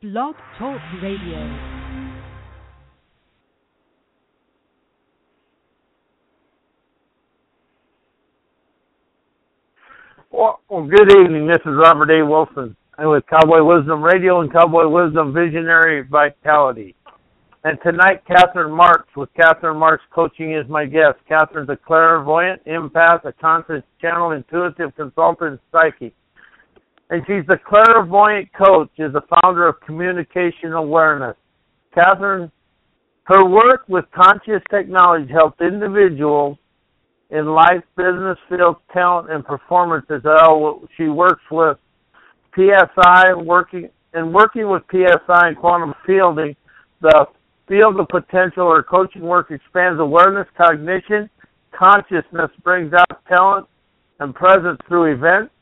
Blog Talk Radio. Well, well, good evening. This is Robert A. Wilson. I'm with Cowboy Wisdom Radio and Cowboy Wisdom Visionary Vitality. And tonight, Catherine Marks with Catherine Marks Coaching is my guest. Catherine's a clairvoyant, empath, a conscious channel, intuitive consultant, psychic. And she's the clairvoyant coach, is the founder of Communication Awareness. Catherine, her work with conscious technology helps individuals in life, business, fields, talent, and performance as well. She works with PSI, working and working with PSI and quantum fielding, the field of potential or coaching work expands awareness, cognition, consciousness, brings out talent and presence through events,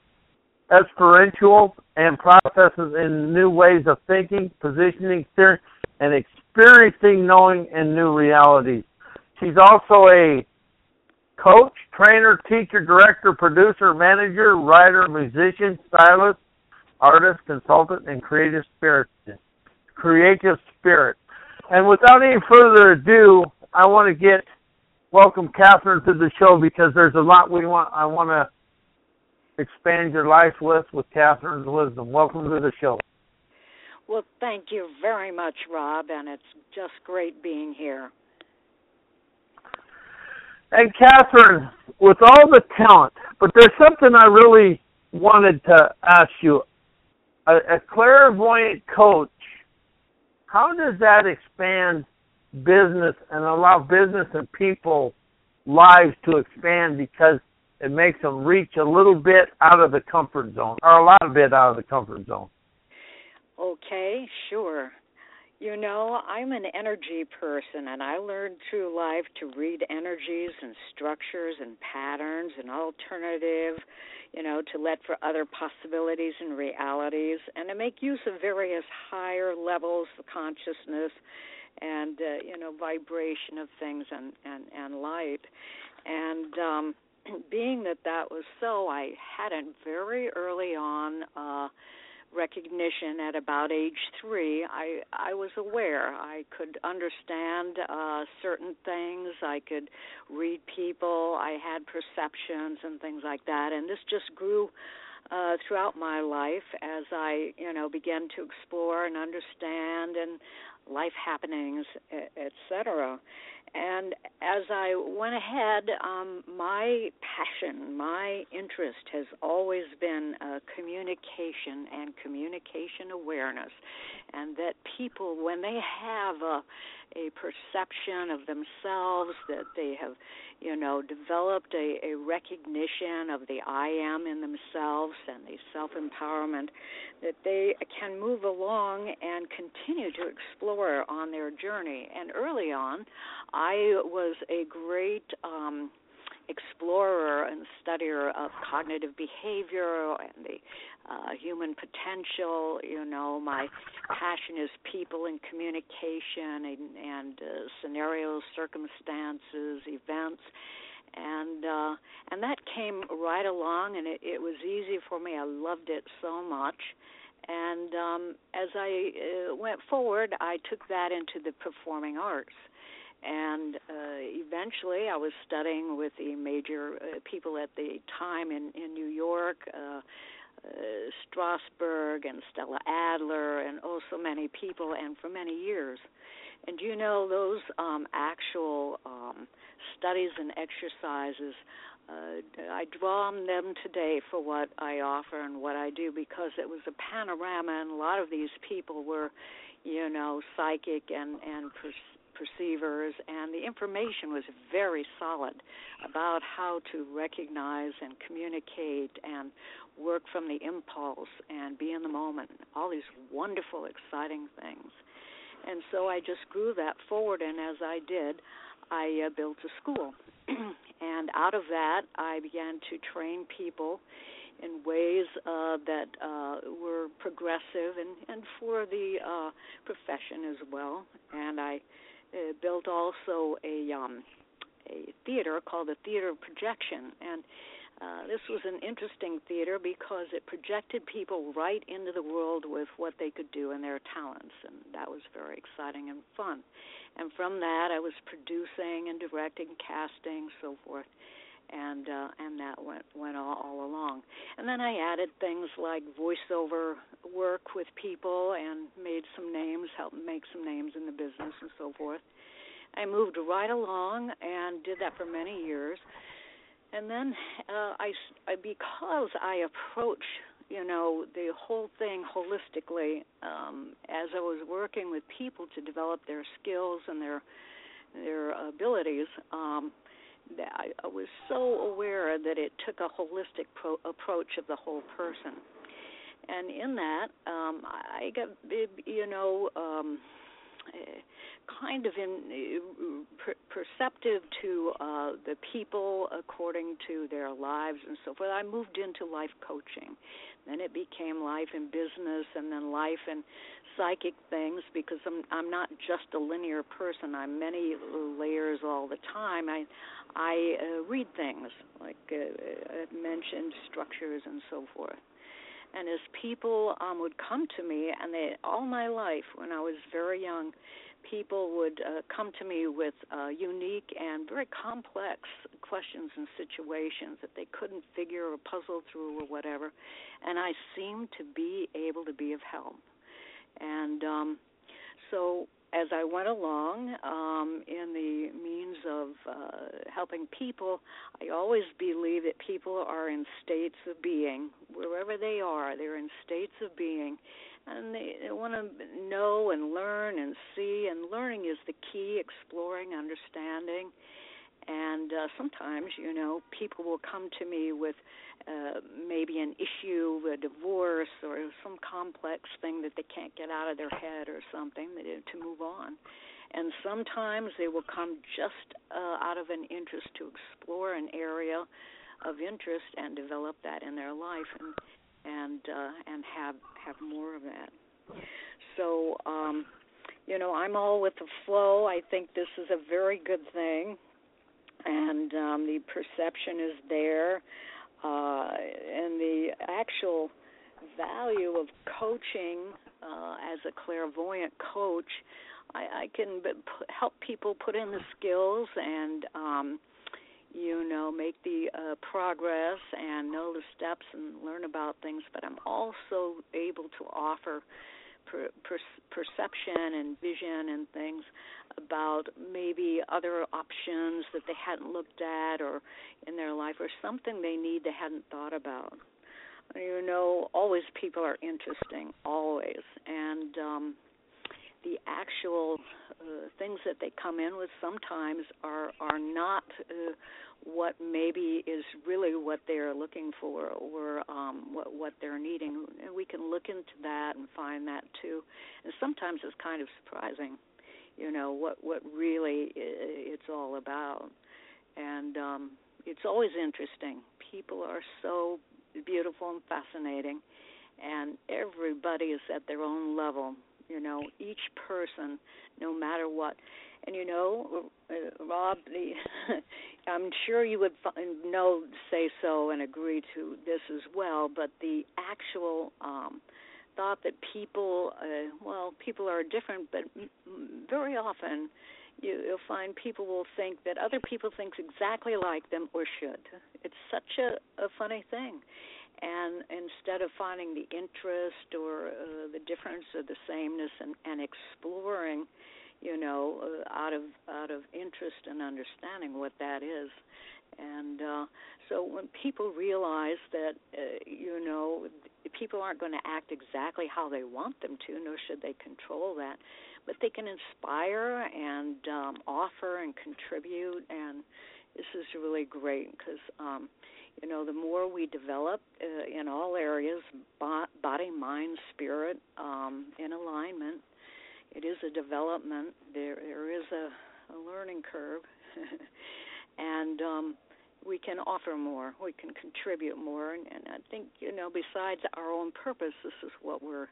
experiential and processes in new ways of thinking, positioning, and experiencing knowing in new realities. She's also a coach, trainer, teacher, director, producer, manager, writer, musician, stylist, artist, consultant, and creative spirit. Creative spirit. And without any further ado, I want to get welcome Catherine to the show because there's a lot we want. I want to expand your life with with Catherine's wisdom. Welcome to the show. Well, thank you very much, Rob, and it's just great being here. And Catherine, with all the talent, but there's something I really wanted to ask you. A, a clairvoyant coach, how does that expand business and allow business and people lives to expand because it makes them reach a little bit out of the comfort zone or a lot of bit out of the comfort zone. Okay, sure. You know, I'm an energy person, and I learned through life to read energies and structures and patterns and alternative, you know, to let for other possibilities and realities, and to make use of various higher levels of consciousness and uh, you know vibration of things and and and light, and um, being that that was so, I had a very early on. Uh, recognition at about age three. I i was aware. I could understand uh certain things. I could read people. I had perceptions and things like that. And this just grew uh throughout my life as i you know began to explore and understand and life happenings etc and as I went ahead, um, my passion, my interest has always been uh, communication and communication awareness. And that people, when they have a, a perception of themselves, that they have, you know, developed a, a recognition of the I am in themselves and the self empowerment, that they can move along and continue to explore on their journey. And early on, I was a great um, explorer and studier of cognitive behavior and the uh, human potential. You know, my passion is people and communication and, and uh, scenarios, circumstances, events. And uh and that came right along and it, it was easy for me. I loved it so much. And um as i uh, went forward i took that into the performing arts and uh eventually i was studying with the major uh, people at the time in in new york uh uh, Strasberg and Stella Adler and oh so many people and for many years. And you know those um actual um studies and exercises uh, I draw on them today for what I offer and what I do because it was a panorama, and a lot of these people were, you know, psychic and and per- perceivers, and the information was very solid about how to recognize and communicate and work from the impulse and be in the moment. All these wonderful, exciting things. And so I just grew that forward, and as I did, I uh, built a school. and out of that, I began to train people in ways uh, that uh, were progressive and, and for the uh, profession as well. And I uh, built also a um, a theater called the Theater of Projection, and Uh, this was an interesting theater because it projected people right into the world with what they could do and their talents, and that was very exciting and fun. And from that, I was producing and directing, casting, so forth, and uh, and that went went all, all along. And then I added things like voiceover work with people and made some names, helped make some names in the business, and so forth. I moved right along and did that for many years and then uh, I, I because I approach you know the whole thing holistically um, as I was working with people to develop their skills and their their abilities. Um, I, I was so aware that it took a holistic pro- approach of the whole person, and in that um, I got you know. Um, kind of in per, perceptive to uh, the people according to their lives and so forth. I moved into life coaching. Then it became life and business, and then life and psychic things because I'm I'm not just a linear person. I'm many layers all the time. I I uh, read things like uh, I mentioned structures and so forth. And as people um, would come to me, and they all my life when I was very young, people would uh, come to me with uh, unique and very complex questions and situations that they couldn't figure or puzzle through or whatever, and I seemed to be able to be of help. And um, so as I went along um, in the means of uh, helping people, I always believe that people are in states of being, wherever they are, they're in states of being, and they, they want to know and learn and see. And learning is the key, exploring, understanding. And sometimes, you know, people will come to me with uh, maybe an issue, a divorce, or some complex thing that they can't get out of their head or something to move on. And sometimes they will come just uh, out of an interest to explore an area of interest and develop that in their life and and uh, and have have more of that. So um, you know, I'm all with the flow. I think this is a very good thing, and um, the perception is there, uh, and the actual value of coaching uh, as a clairvoyant coach. I, I can b- p- help people put in the skills and um, you know make the uh, progress and know the steps and learn about things but i'm also able to offer per, per, perception and vision and things about maybe other options that they hadn't looked at or in their life or something they need they hadn't thought about. You know always people are interesting always. And the actual uh, things that they come in with sometimes are are not uh, what maybe is really what they're looking for or um, what what they're needing. And we can look into that and find that too. And sometimes it's kind of surprising, you know, what what really it's all about. And um, it's always interesting. People are so beautiful and fascinating, and everybody is at their own level you know each person no matter what. And you know rob the i'm sure you would know say so and agree to this as well but the actual um thought that people uh, well people are different but very often you, you'll find people will think that other people think exactly like them or should. It's such a, a funny thing and instead of finding the interest or uh, the difference or the sameness and, and exploring you know uh, out of out of interest and understanding what that is. And uh, so when people realize that uh, you know people aren't going to act exactly how they want them to nor should they control that but they can inspire and um, offer and contribute and this is really great because um, you know the more we develop uh, in all areas body mind spirit um, in alignment it is a development. There there is a, a learning curve. And um, we can offer more. We can contribute more. And, and i think you know besides our own purpose this is what we're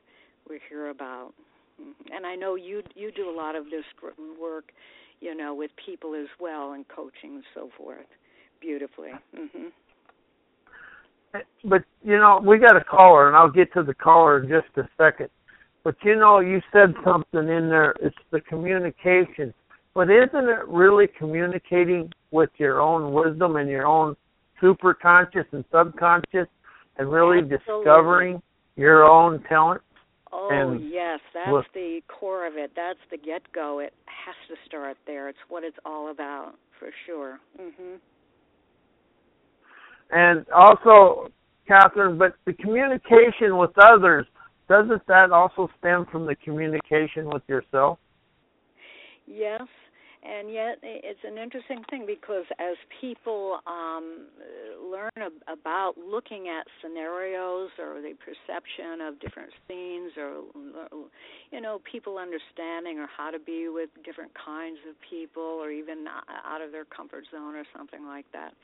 we're here about. Mm-hmm. and i know you you do a lot of this work you know with people as well and coaching and so forth. Beautifully. Mhm but you know, we got a caller, and I'll get to the caller in just a second. But you know, you said something in there. It's the communication. But isn't it really communicating with your own wisdom and your own superconscious and subconscious, and really Absolutely. discovering your own talent? Oh And yes, that's look- the core of it. That's the get go. It has to start there. It's what it's all about, for sure. Mhm. And also, Catherine, but the communication with others, doesn't that also stem from the communication with yourself? Yes, and yet it's an interesting thing because as people um, learn ab- about looking at scenarios or the perception of different scenes or you know people understanding or how to be with different kinds of people or even out of their comfort zone or something like that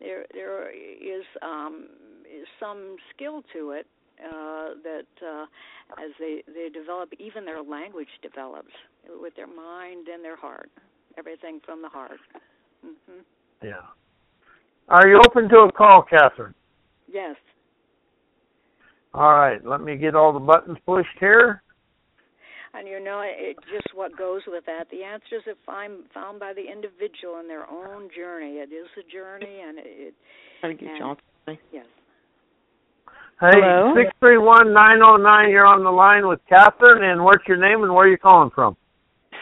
there there is um is some skill to it uh that uh as they they develop even their language develops with their mind and their heart everything from the heart mhm Yeah. Are you open to a call, Catherine? yes All right, let me get all the buttons pushed here. and you know it just what goes with that the answers are find, found by the individual in their own journey it is a journey and it Trying to get And- John. yes Hey, Hello? six three one nine zero nine. You're on the line with Catherine, and what's your name and where are you calling from?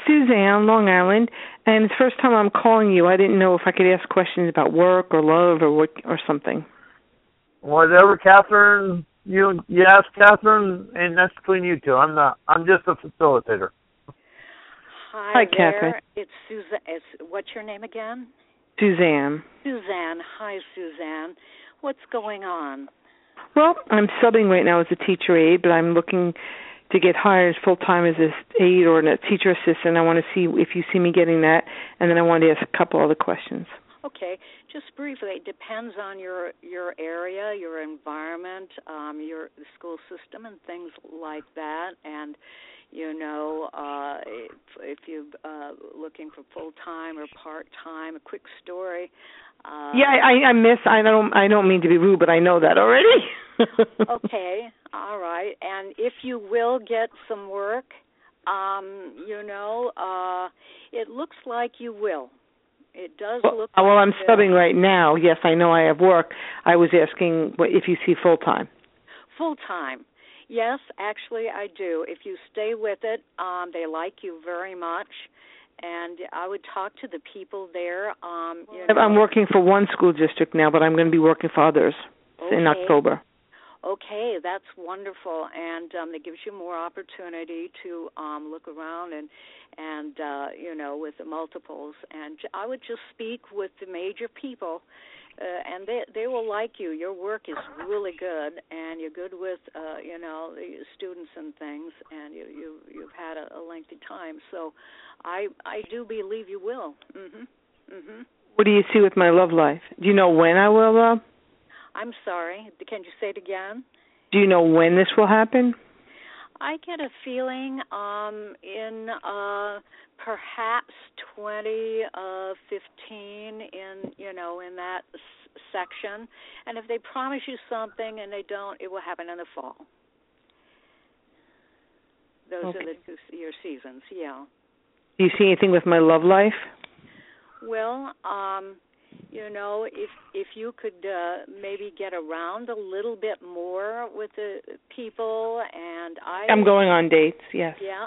Suzanne, Long Island, and it's the first time I'm calling you. I didn't know if I could ask questions about work or love or what or something. Whatever, Catherine. You you ask Catherine, and that's between you two. I'm not. I'm just a facilitator. hi, Hi, there Catherine. it's Suzanne it's what's your name again Suzanne. Suzanne hi Suzanne what's going on Well, I'm subbing right now as a teacher aide, but I'm looking to get hired full time as a aide or a teacher assistant. I want to see if you see me getting that, and then I want to ask a couple other questions. Okay, just briefly, it depends on your your area, your environment, um, your school system, and things like that. And you know, uh, if, if you're uh, looking for full time or part time, a quick story. Uh, yeah, I, I miss. I don't. I don't mean to be rude, but I know that already. okay, all right. And if you will get some work, um, you know, uh, it looks like you will. It does Well, look. well, like I'm will. right now. Yes, I know I have work. I was asking what, if you see full time. Full time. Yes, actually I do. If you stay with it, um they like you very much and I would talk to the people there um you know, I'm working for one school district now, but I'm going to be working for others in October. Okay, that's wonderful and um it gives you more opportunity to um look around and and uh you know with the multiples and I would just speak with the major people uh, and they they will like you. Your work is really good, and you're good with uh, you know the students and things, and you you you've had a, a lengthy time. So, I I do believe you will. Mhm. Mhm. What do you see with my love life? Do you know when I will? Uh, I'm sorry. Can you say it again? do you know when this will happen? I get a feeling um in uh perhaps 20 uh 15 in you know in that s- section and if they promise you something and they don't it will happen in the fall. Those Okay. are the two your seasons, yeah. Do you see anything with my love life? Well, um you know, if if you could uh maybe get around a little bit more with the people and I I'm going on dates. Yes. Yeah,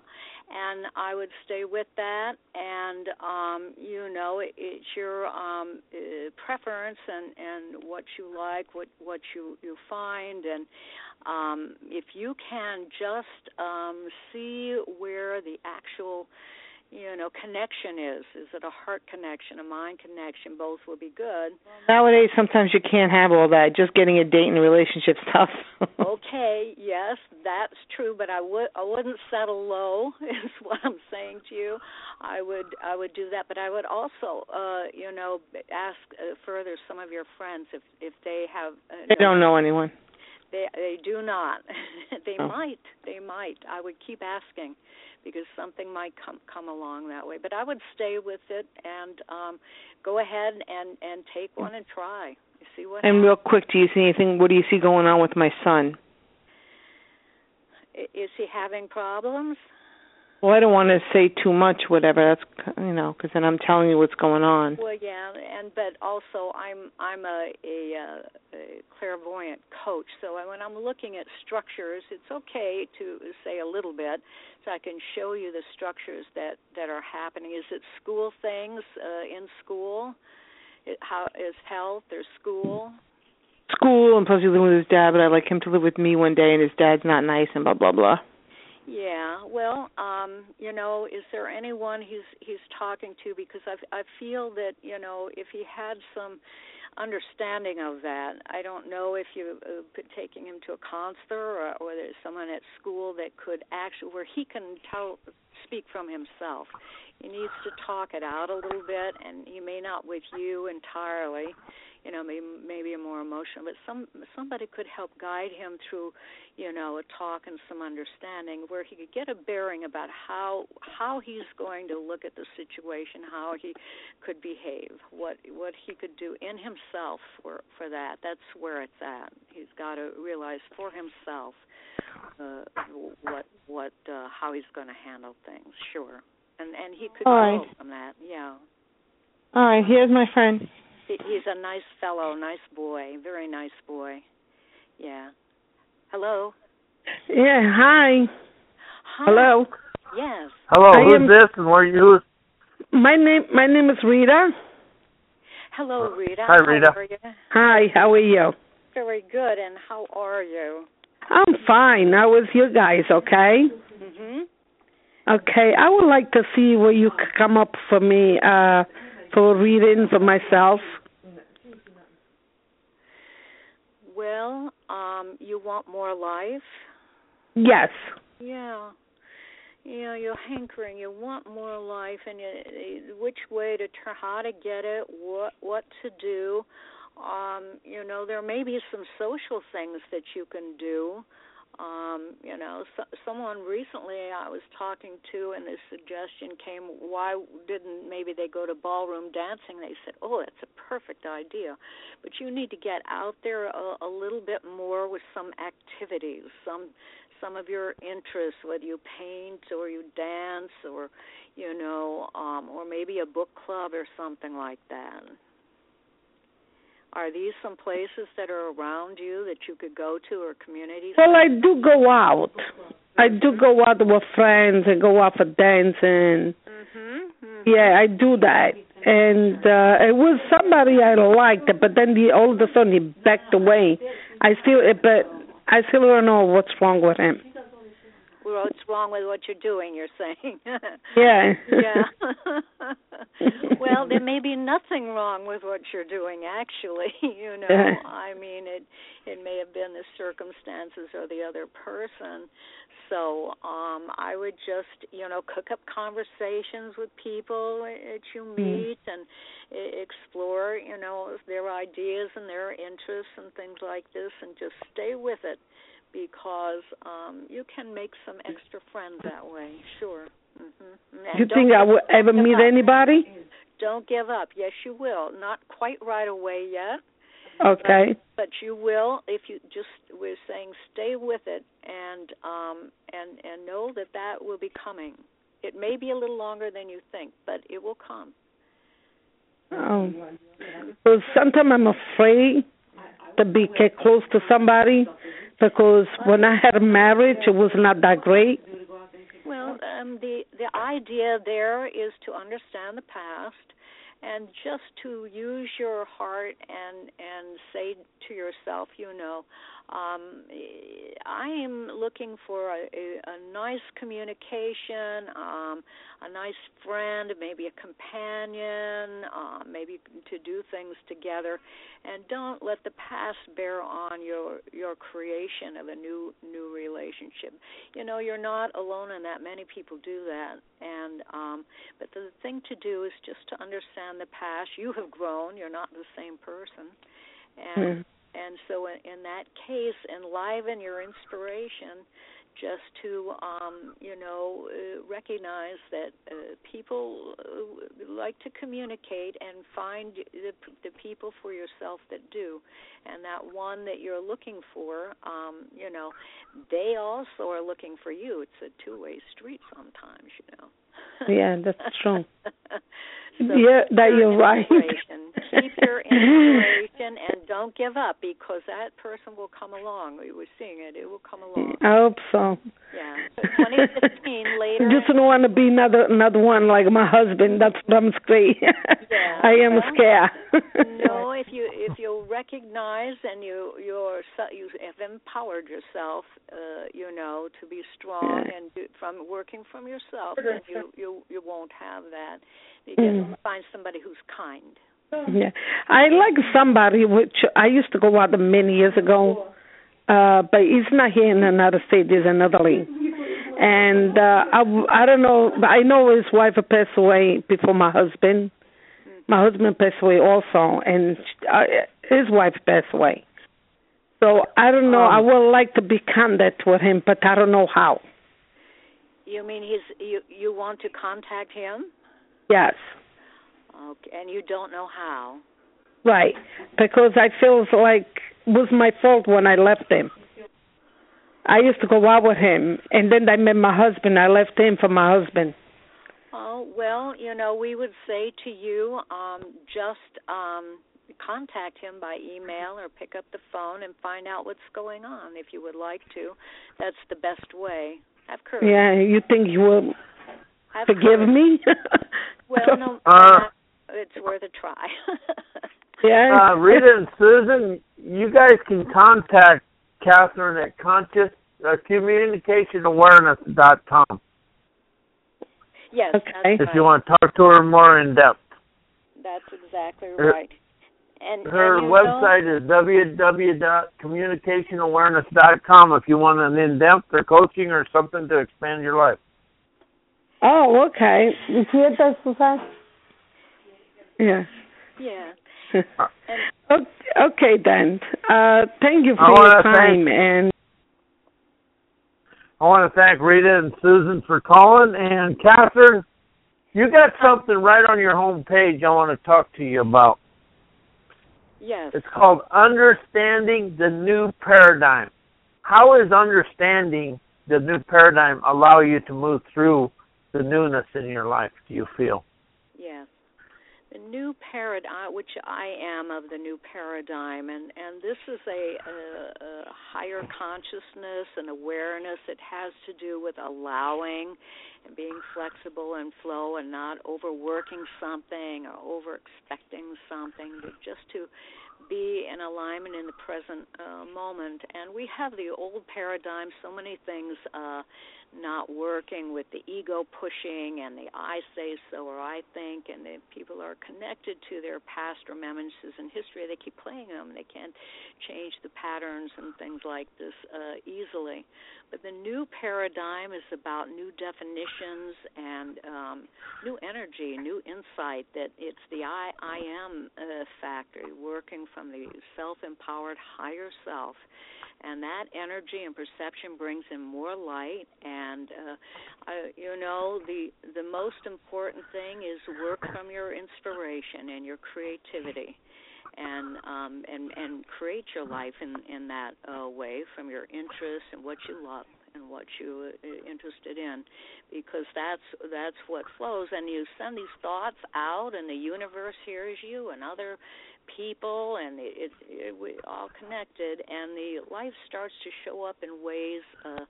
and I would stay with that. And um, you know, it, it's your um, uh, preference and and what you like, what what you you find, and um, if you can just um, see where the actual you know connection is is it a heart connection a mind connection both will be good Nowadays, sometimes you can't have all that. Just getting a date and relationship stuff. okay yes that's true but i would i wouldn't settle low is what i'm saying to you i would i would do that but i would also uh you know ask uh, further some of your friends if if they have uh, I don't know anyone. they they do not they Oh. might they might i would keep asking because something might come come along that way but i would stay with it and um go ahead and and take one and try You see what. And happens. real quick, do you see anything? What do you see going on with my son? Is he having problems? Well, I don't want to say too much, whatever. That's you know, because then I'm telling you what's going on. Well, yeah, and but also I'm I'm a, a, uh, a clairvoyant coach, so when I'm looking at structures, it's okay to say a little bit, so I can show you the structures that that are happening. Is it school things uh, in school? It, how is health or school? School, and plus he's living with his dad, but I'd like him to live with me one day, and his dad's not nice, and blah blah blah. Yeah, well, um, you know, is there anyone he's he's talking to? Because I I feel that you know if he had some understanding of that, I don't know if you uh, taking him to a counselor or, or there's someone at school that could actually where he can tell speak from himself. He needs to talk it out a little bit, and he may not with you entirely you know maybe maybe a more emotional but some somebody could help guide him through you know a talk and some understanding where he could get a bearing about how how he's going to look at the situation how he could behave what what he could do in himself for for that. That's where it's at. He's got to realize for himself uh what what uh how he's going to handle things. Sure. And and he could All grow right. from that. Yeah. All right, here's my friend. He, he's a nice fellow, nice boy, very nice boy. Yeah. Hello. Yeah, hi. Hi. Hello. Yes. Hello, I who's am- this and where are you? My name my name is Rita. Hello, Rita. Hi, Rita. How are you? Hi, how are you? Very good. And how are you? I'm fine. How was you guys, okay? Mhm. Okay, I would like to see what you could come up for me uh for reading for myself. Well, um, you want more life? Yes. Yeah. Yeah, you're hankering. You want more life, and you, which way to turn, how to get it, what what to do. Um, you know, there may be some social things that you can do. Um, you know, so, someone recently I was talking to, and the suggestion came, why didn't maybe they go to ballroom dancing? They said, oh, that's a perfect idea, but you need to get out there a, a little bit more with some activities, some some of your interests, whether you paint or you dance or you know, um, or maybe a book club or something like that. Are these some places that are around you that you could go to or communities? Well, I do go out. I do go out with friends and go out for dancing. Mhm. mhm. Yeah, I do that. And uh it was somebody I liked, but then the all of a sudden he backed away. I still, but I still don't know what's wrong with him. What's wrong with what you're doing? You're saying. Yeah. yeah. well, there may be nothing wrong with what you're doing. Actually, you know. I mean, it it may have been the circumstances or the other person. So, um, I would just, you know, cook up conversations with people that you meet and e- explore, you know, their ideas and their interests and things like this, and just stay with it because um you can make some extra friends that way. Sure. Mhm. You think I will ever meet up. anybody? Don't give up. Yes, you will. Not quite right away yet, Okay. but you will if you just we're saying stay with it and um and and know that that will be coming. It may be a little longer than you think, but it will come. Oh. Well, sometimes I'm afraid to be get close to somebody because when I had a marriage, it was not that great. Well, um, the the idea there is to understand the past and just to use your heart and and say to yourself, you know, um, I am looking for a, a, a nice communication, um, a nice friend, maybe a companion, um, maybe to do things together, and don't let the past bear on your your creation of a new new relationship. You know, you're not alone in that. Many people do that, and um, but the thing to do is just to understand the past. You have grown. You're not the same person, and. Mm. And so, in, in that case, enliven your inspiration just to, um, you know, uh, recognize that uh, people uh, like to communicate and find the, the people for yourself that do, and that one that you're looking for, um, you know, they also are looking for you. It's a two-way street sometimes, you know. Yeah, that's true. so yeah, that you're right. Keep your inspiration and don't give up because that person will come along. We were seeing it; it will come along. I hope so. Yeah. So 2015 later. Just don't want to be another another one like my husband. That's what I'm scared. Yeah. I am well, scared. no, if you if you recognize and you you're you have empowered yourself, uh, you know, to be strong Yeah. and do, from working from yourself, then you you you won't have that. You Mm. find somebody who's kind. Yeah, I like somebody which I used to go out many years ago, uh, but he's not here in another state. He's in Italy, and uh, I I don't know. But I know his wife passed away before my husband. My husband passed away also, and uh, his wife passed away. So I don't know. I Um, would like to be contact with him, but I don't know how. You mean he's you you want to contact him? Yes. Okay, and you don't know how. Right, because I feel like it was my fault when I left him. I used to go out with him, and then I met my husband. I left him for my husband. Oh well, you know, we would say to you, um, just um, contact him by email or pick up the phone and find out what's going on if you would like to. That's the best way. Have courage. Yeah, you think you will Have forgive courage. me? Well, no, Uh, it's worth a try. yeah. Uh, Rita and Susan, you guys can contact Catherine at conscious uh, communicationawareness.com yes, Okay. that's if you want to talk to her more in depth. That's exactly right. And Her and you website is www.communicationawareness.com if you want an in-depth or coaching or something to expand your life. Oh, okay. You see it, that's Susan? Yeah. Yeah. Uh, And Okay, okay then. Uh, thank you for wanna your thank- time and I want to thank Rita and Susan for calling. And Catherine, you got something right on your home page I want to talk to you about. Yes. It's called Understanding the New Paradigm. How is understanding the new paradigm allow you to move through the newness in your life, do you feel? Yes. The new paradigm, which I am of the new paradigm, and, and this is a, a, a higher consciousness and awareness. It has to do with allowing and being flexible and flow and not overworking something or over expecting something, but just to be in alignment in the present uh, moment. And we have the old paradigm, so many things uh, not working with the ego pushing and the I say so or I think, and the people are connected to their past remembrances and history. They keep playing them. They can't change the patterns and things like this uh, easily. But the new paradigm is about new definitions and um, new energy, new insight. That it's the I I am uh, factor, working from the self-empowered higher self and that energy and perception brings in more light and uh, uh you know the the most important thing is work from your inspiration and your creativity and um and and create your life in in that uh way from your interests and what you love and what you are interested in because that's that's what flows. And you send these thoughts out and the universe hears you and other people and it, it, we all connected and the life starts to show up in ways uh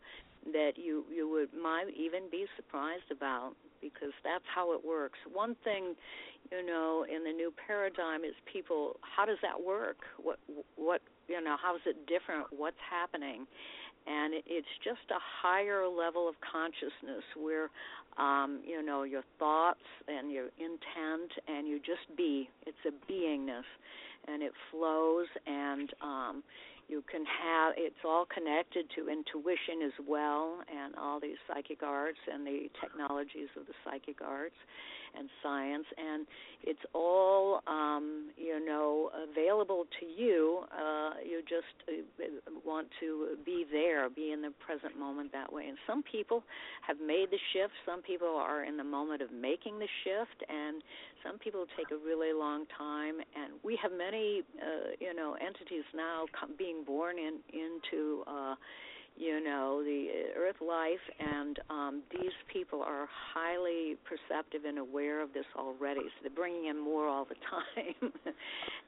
that you you would might even be surprised about because that's how it works. One thing you know in the new paradigm is people how does that work? What what you know how is it different? What's happening and it, it's just a higher level of consciousness where um you know your thoughts and your intent and you just be. It's a beingness and it flows and um you can have it's all connected to intuition as well and all these psychic arts and the technologies of the psychic arts and science. And it's all um you know available to you uh you just uh, want to be there be in the present moment that way. And some people have made the shift. Some people are in the moment of making the shift. And some people take a really long time and we have many uh you know entities now come, being born in into uh you know the earth life and um these people are highly perceptive and aware of this already so they're bringing in more all the time.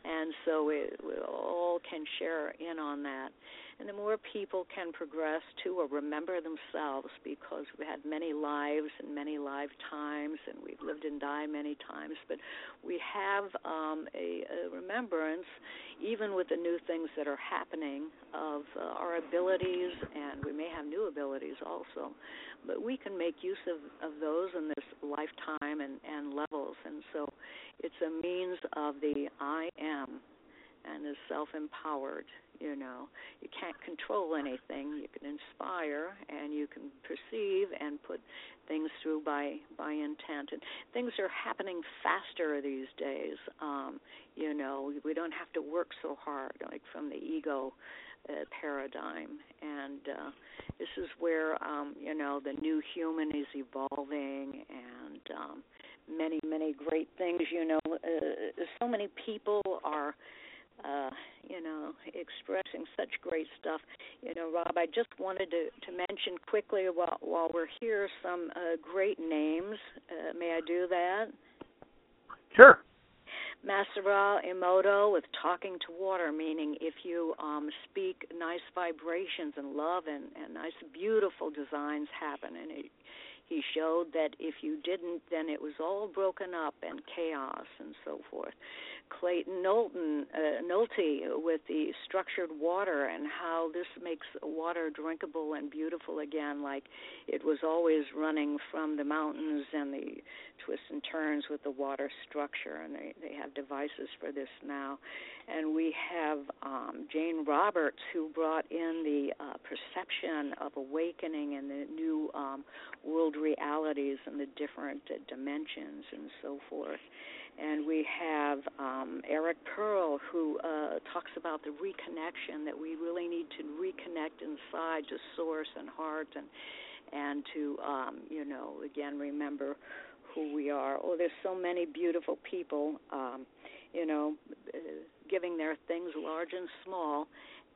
And so we, we all can share in on that and the more people can progress to or remember themselves because we've had many lives and many lifetimes and we've lived and died many times but we have um, a, a remembrance even with the new things that are happening of uh, our abilities and we may have new abilities also. But we can make use of, of those in this lifetime and, and levels. And so it's a means of the I am and is self empowered you know you can't control anything. You can inspire and you can perceive and put things through by by intent. And things are happening faster these days um you know we don't have to work so hard like from the ego uh, paradigm. And uh this is where um you know the new human is evolving and um many many great things you know uh, so many people are uh, you know, expressing such great stuff. You know, Rob, I just wanted to, to mention quickly while, while we're here some uh, great names. Uh, may I do that? Sure. Masaru Emoto with Talking to Water, meaning if you um, speak nice vibrations and love and, and nice, beautiful designs happen. And it, he showed that if you didn't, then it was all broken up and chaos and so forth. Clayton Knowlton, uh, Nolte with the structured water and how this makes water drinkable and beautiful again, like it was always running from the mountains and the twists and turns with the water structure. And they, they have devices for this now. And we have um, Jane Roberts, who brought in the uh, perception of awakening and the new um, world realities and the different uh, dimensions and so forth and we have um, Eric Pearl who uh, talks about the reconnection that we really need to reconnect inside to source and heart and and to um, you know again remember who we are. Oh, there's so many beautiful people, um, you know, uh, giving their things large and small,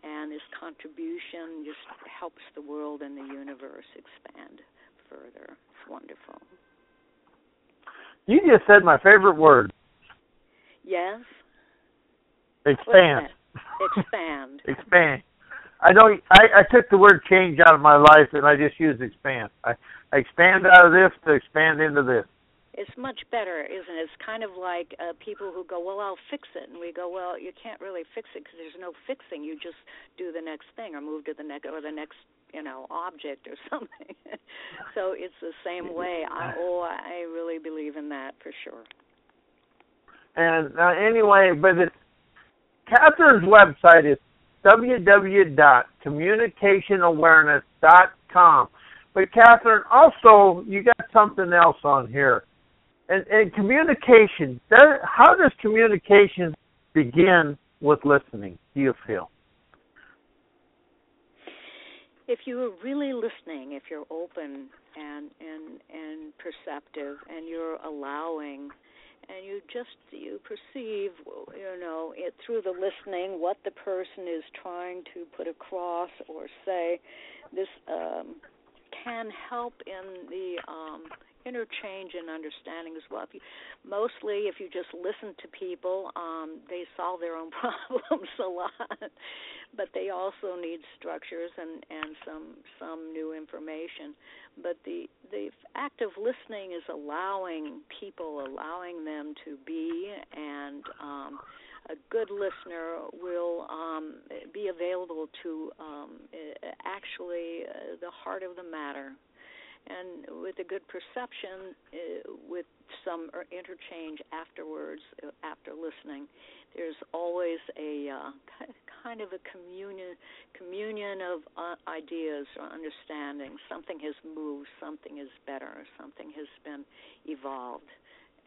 and this contribution just helps the world and the universe expand further. It's wonderful. You just said my favorite word. Yes. Expand. Expand. expand. I know I, I took the word change out of my life and I just used expand. I, I expand out of this to expand into this. It's much better, isn't it? It's kind of like uh, people who go, "Well, I'll fix it," and we go, "Well, you can't really fix it because there's no fixing. You just do the next thing or move to the next or the next you know object or something. So it's the same way. I oh i really believe in that for sure. And uh, anyway but it catherine's website is www.communicationawareness.com but catherine also you got something else on here. And, and communication how does communication begin with listening do you feel if you're really listening, if you're open and and and perceptive, and you're allowing, and you just you perceive, you know, it through the listening what the person is trying to put across or say, this um, can help in the um, interchange and understanding as well. If you, mostly, if you just listen to people, um, they solve their own problems a lot, but they also need structures and and some some new information. But the the act of listening is allowing people, allowing them to be and. um a good listener will um, be available to um, actually uh, the heart of the matter and with a good perception, uh, with some interchange afterwards, uh, after listening, there's always a uh, kind of a communion communion of uh, ideas or understanding. Something has moved, something is better, something has been evolved,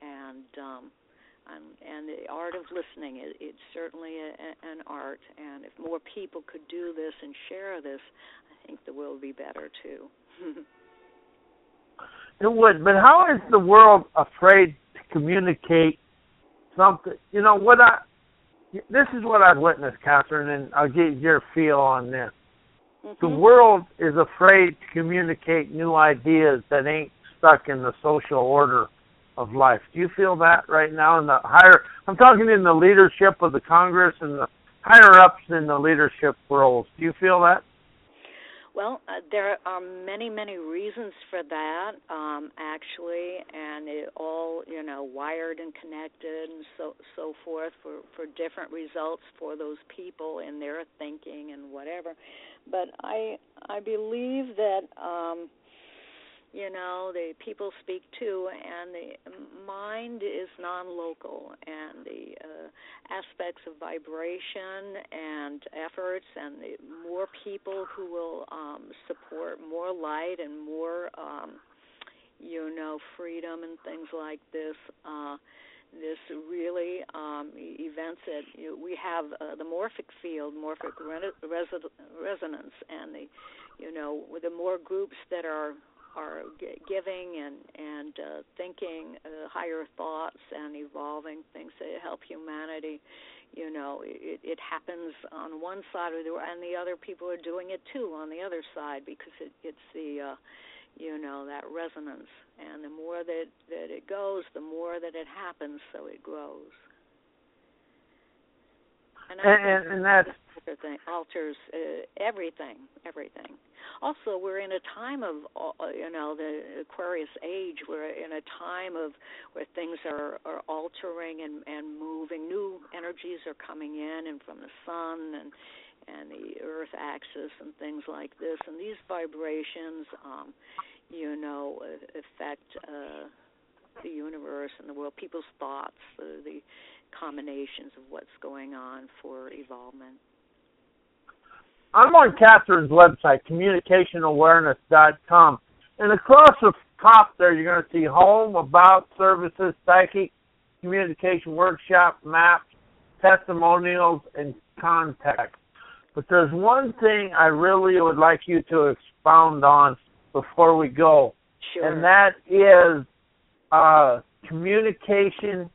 and um, and the art of listening it, it's certainly a, an art. And if more people could do this and share this, I think the world would be better too. it would, but how is the world afraid to communicate something? You know what I this is what I've witnessed, Catherine, and I'll get your feel on this. Mm-hmm. The world is afraid to communicate new ideas that ain't stuck in the social order of life. Do you feel that right now in the higher? I'm talking in the leadership of the Congress and the higher ups in the leadership roles. Do you feel that? Well, uh, there are many, many reasons for that, um, actually, and it all, you know, wired and connected and so so forth for for different results for those people in their thinking and whatever. But I I believe that. Um, you know the people speak too and the mind is non-local and the uh, aspects of vibration and efforts and the more people who will um, support more light and more um, you know freedom and things like this uh, this really um, events that you know, we have uh, the morphic field, morphic re- res- resonance, and the you know the more groups that are are g- giving and and uh, thinking uh, higher thoughts and evolving things that help humanity. You know, it, it happens on one side of the and the other people are doing it too on the other side because it, it's the uh, you know that resonance and the more that that it goes, the more that it happens, so it grows. And, and, and that's everything alters uh, everything, everything. Also, we're in a time of uh, you know the Aquarius age. We're in a time of where things are are altering and and moving. New energies are coming in, and from the sun and and the earth axis and things like this and these vibrations um you know affect uh the universe and the world people's thoughts the, the combinations of what's going on for evolvement. I'm on Catherine's website, communicationawareness.com. And across the top there, you're going to see home, about, services, psychic, communication workshop, maps, testimonials, and contacts. But there's one thing I really would like you to expound on before we go. Sure. And that is uh, communication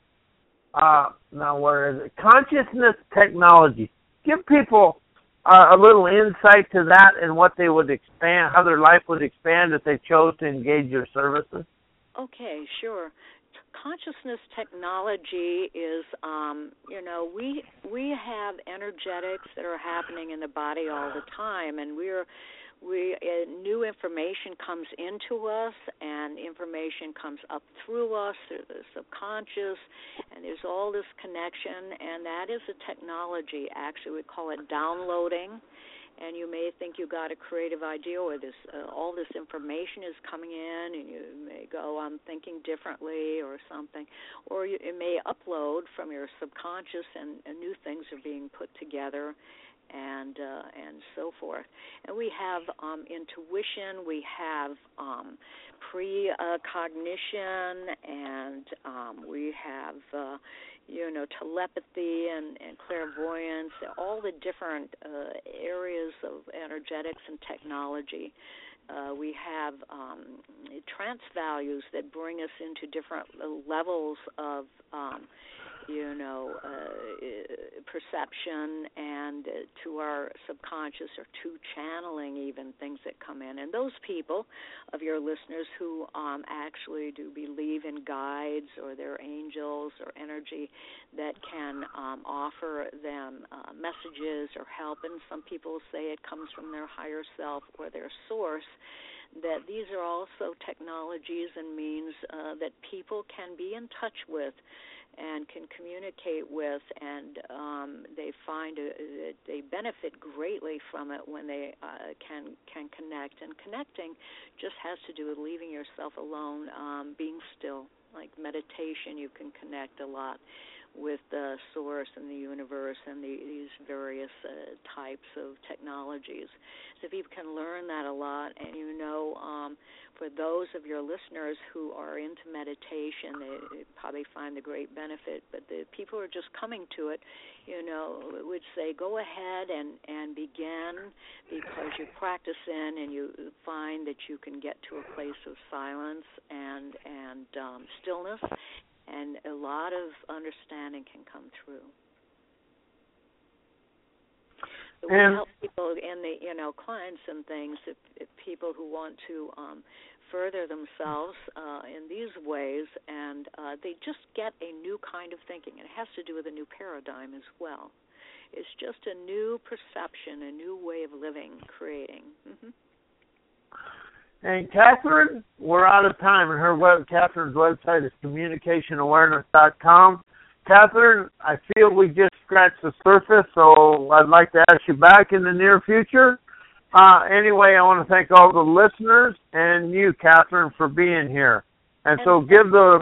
uh, now where is it? Consciousness technology. Give people uh, a little insight to that and what they would expand, how their life would expand if they chose to engage your services. Okay, sure. Consciousness technology is, um, you know, we we have energetics that are happening in the body all the time, and we're we uh, new information comes into us and information comes up through us through the subconscious and there's all this connection and that is a technology. Actually we call it downloading. And you may think you got a creative idea or this uh, all this information is coming in and you may go i'm thinking differently or something. Or you, it may upload from your subconscious and, and new things are being put together and uh, and so forth. And we have um, intuition, we have um, precognition, and um, we have uh, you know telepathy and, and clairvoyance, all the different uh, areas of energetics and technology. Uh, we have um, trance values that bring us into different levels of um, you know, uh, perception and uh, to our subconscious or to channeling even things that come in. And those people of your listeners who um, actually do believe in guides or their angels or energy that can um, offer them uh, messages or help, and some people say it comes from their higher self or their source that these are also technologies and means uh, that people can be in touch with and can communicate with, and um, they find a, that they benefit greatly from it when they uh, can can connect. And connecting just has to do with leaving yourself alone, um, being still. Like meditation, you can connect a lot with the source and the universe and the, these various uh, types of technologies. So people can learn that a lot, and you know, um, for those of your listeners who are into meditation, they, they probably find the great benefit. But the people who are just coming to it, you know, would say go ahead and and begin because you practice in and you find that you can get to a place of silence and and um, stillness, and a lot of understanding can come through. We And- help people and the you know clients and things if, if people who want to um, further themselves uh, in these ways, and uh, they just get a new kind of thinking. It has to do with a new paradigm as well. It's just a new perception, a new way of living, creating. hmm And Catherine, we're out of time, and her web, Catherine's website is communicationawareness.com. Catherine, I feel we just scratched the surface, so I'd like to ask you back in the near future. Uh, anyway, I want to thank all the listeners and you, Catherine, for being here. And so give the.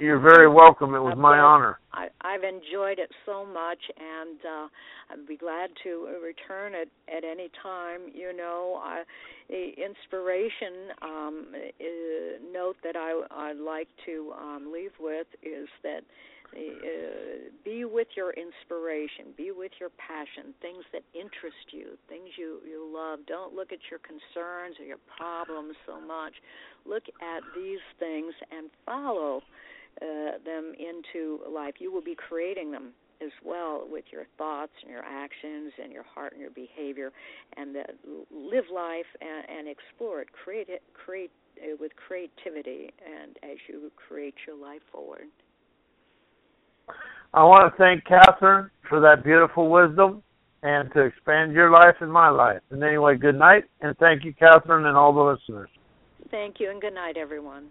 You're very welcome. It was my honor. I, I've enjoyed it so much, and uh, I'd be glad to return it at any time. You know, I, the inspiration um, uh, note that I, I'd like to um, leave with is that uh, be with your inspiration, be with your passion, things that interest you, things you you love. Don't look at your concerns or your problems so much. Look at these things and follow uh, them into life. You will be creating them as well with your thoughts and your actions and your heart and your behavior, and uh, live life and, and explore it. Create it. Create uh, with creativity, and as you create your life forward. I want to thank Catherine for that beautiful wisdom and to expand your life and my life. And anyway, good night, and thank you, Catherine, and all the listeners. Thank you, and good night, everyone.